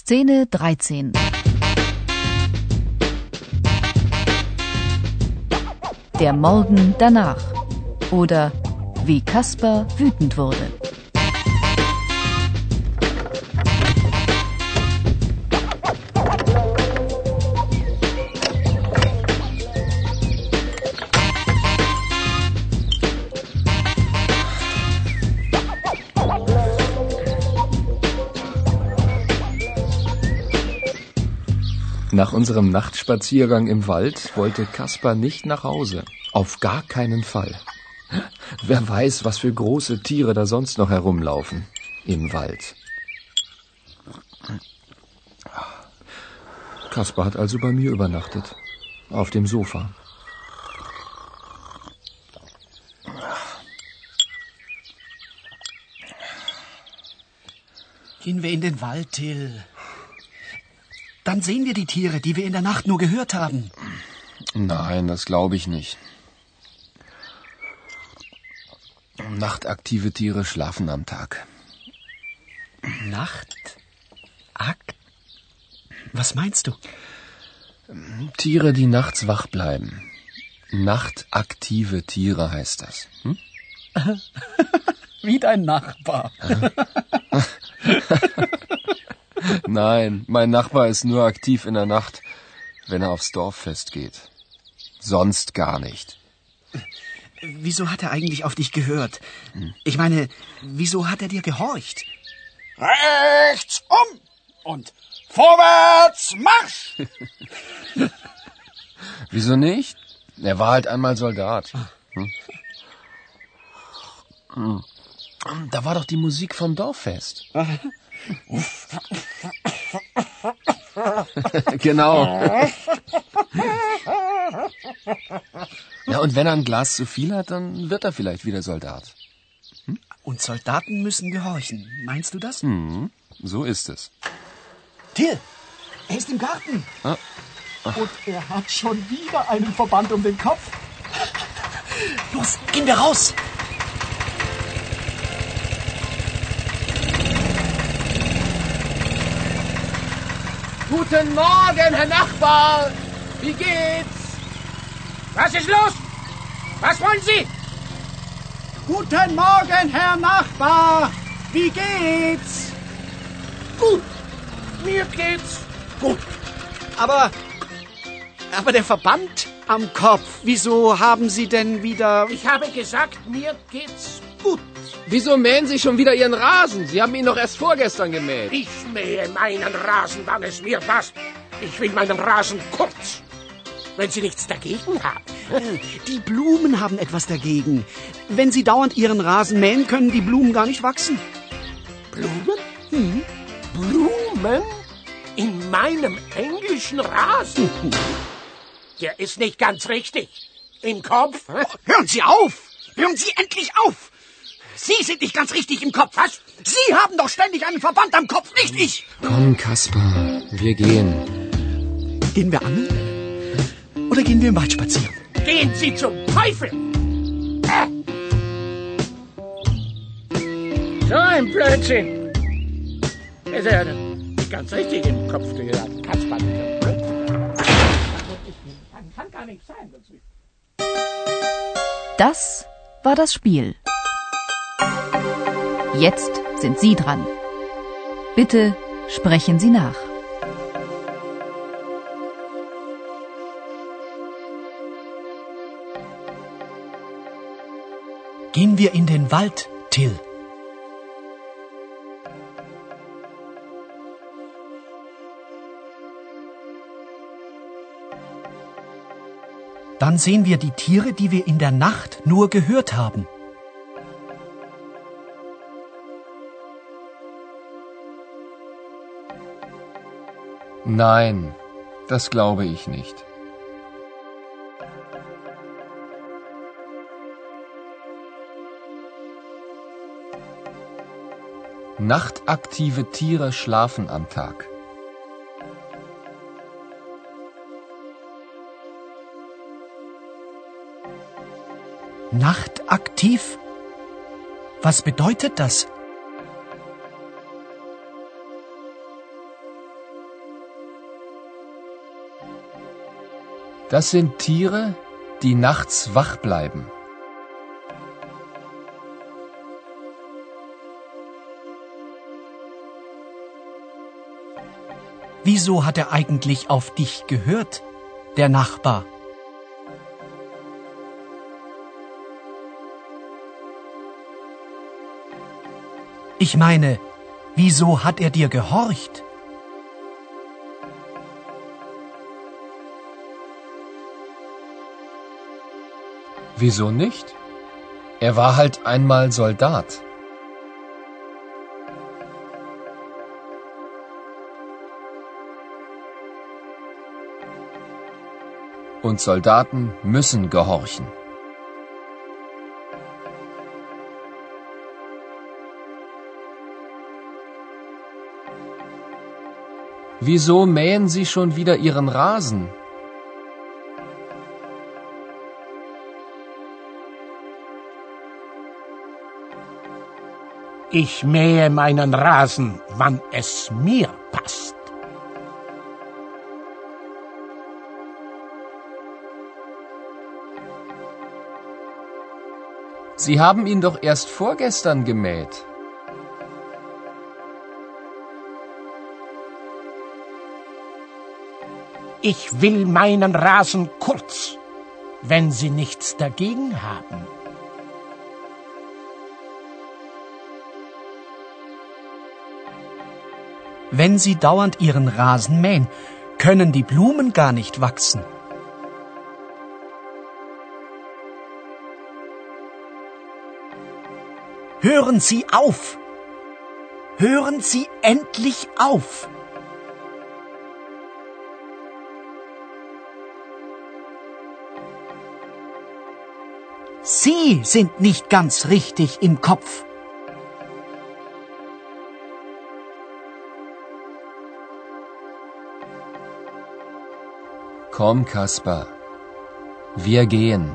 Szene 13. Der Morgen danach. Oder wie Kaspar wütend wurde. Nach unserem Nachtspaziergang im Wald wollte Kaspar nicht nach Hause. Auf gar keinen Fall. Wer weiß, was für große Tiere da sonst noch herumlaufen im Wald. Kaspar hat also bei mir übernachtet. Auf dem Sofa. Gehen wir in den Wald, Till. Dann sehen wir die Tiere, die wir in der Nacht nur gehört haben. Nein, das glaube ich nicht. Nachtaktive Tiere schlafen am Tag. Nacht? Akt? Was meinst du? Tiere, die nachts wach bleiben. Nachtaktive Tiere heißt das. Hm? Wie dein Nachbar. Nein, mein Nachbar ist nur aktiv in der Nacht, wenn er aufs Dorffest geht. Sonst gar nicht. Wieso hat er eigentlich auf dich gehört? Ich meine, wieso hat er dir gehorcht? Rechts um und vorwärts Marsch! Wieso nicht? Er war halt einmal Soldat. Hm? Hm. Da war doch die Musik vom Dorffest. genau. Ja, und wenn er ein Glas zu viel hat, dann wird er vielleicht wieder Soldat. Und Soldaten müssen gehorchen. Meinst du das? Mhm, so ist es. Till, er ist im Garten. Ah. Und er hat schon wieder einen Verband um den Kopf. Los, gehen wir raus. Guten Morgen, Herr Nachbar. Wie geht's? Was ist los? Was wollen Sie? Guten Morgen, Herr Nachbar. Wie geht's? Gut. Mir geht's gut. Aber, aber der Verband am Kopf, wieso haben Sie denn wieder... Ich habe gesagt, mir geht's gut. Wieso mähen Sie schon wieder Ihren Rasen? Sie haben ihn noch erst vorgestern gemäht. Ich mähe meinen Rasen, wann es mir passt. Ich will meinen Rasen kurz. Wenn Sie nichts dagegen haben. Die Blumen haben etwas dagegen. Wenn Sie dauernd Ihren Rasen mähen, können die Blumen gar nicht wachsen. Blumen? Hm? Blumen? In meinem englischen Rasen? Der ist nicht ganz richtig. Im Kopf? Hören Sie auf! Hören Sie endlich auf! Sie sind nicht ganz richtig im Kopf. Was? Sie haben doch ständig einen Verband am Kopf, nicht ich. Komm, Kaspar, wir gehen. Gehen wir angeln? Oder gehen wir im Wald spazieren? Gehen Sie zum Teufel! Äh. So ein Blödsinn. Ist ja nicht ganz richtig im Kopf, der Kaspar. Kann, kann gar nicht sein. Das war das Spiel. Jetzt sind Sie dran. Bitte sprechen Sie nach. Gehen wir in den Wald, Till. Dann sehen wir die Tiere, die wir in der Nacht nur gehört haben. Nein, das glaube ich nicht. Nachtaktive Tiere schlafen am Tag. Nachtaktiv? Was bedeutet das? Das sind Tiere, die nachts wach bleiben. Wieso hat er eigentlich auf dich gehört, der Nachbar? Ich meine, wieso hat er dir gehorcht? Wieso nicht? Er war halt einmal Soldat. Und Soldaten müssen gehorchen. Wieso mähen Sie schon wieder Ihren Rasen? Ich mähe meinen Rasen, wann es mir passt. Sie haben ihn doch erst vorgestern gemäht. Ich will meinen Rasen kurz, wenn Sie nichts dagegen haben. Wenn Sie dauernd Ihren Rasen mähen, können die Blumen gar nicht wachsen. Hören Sie auf! Hören Sie endlich auf! Sie sind nicht ganz richtig im Kopf. Komm, Kaspar. Wir gehen.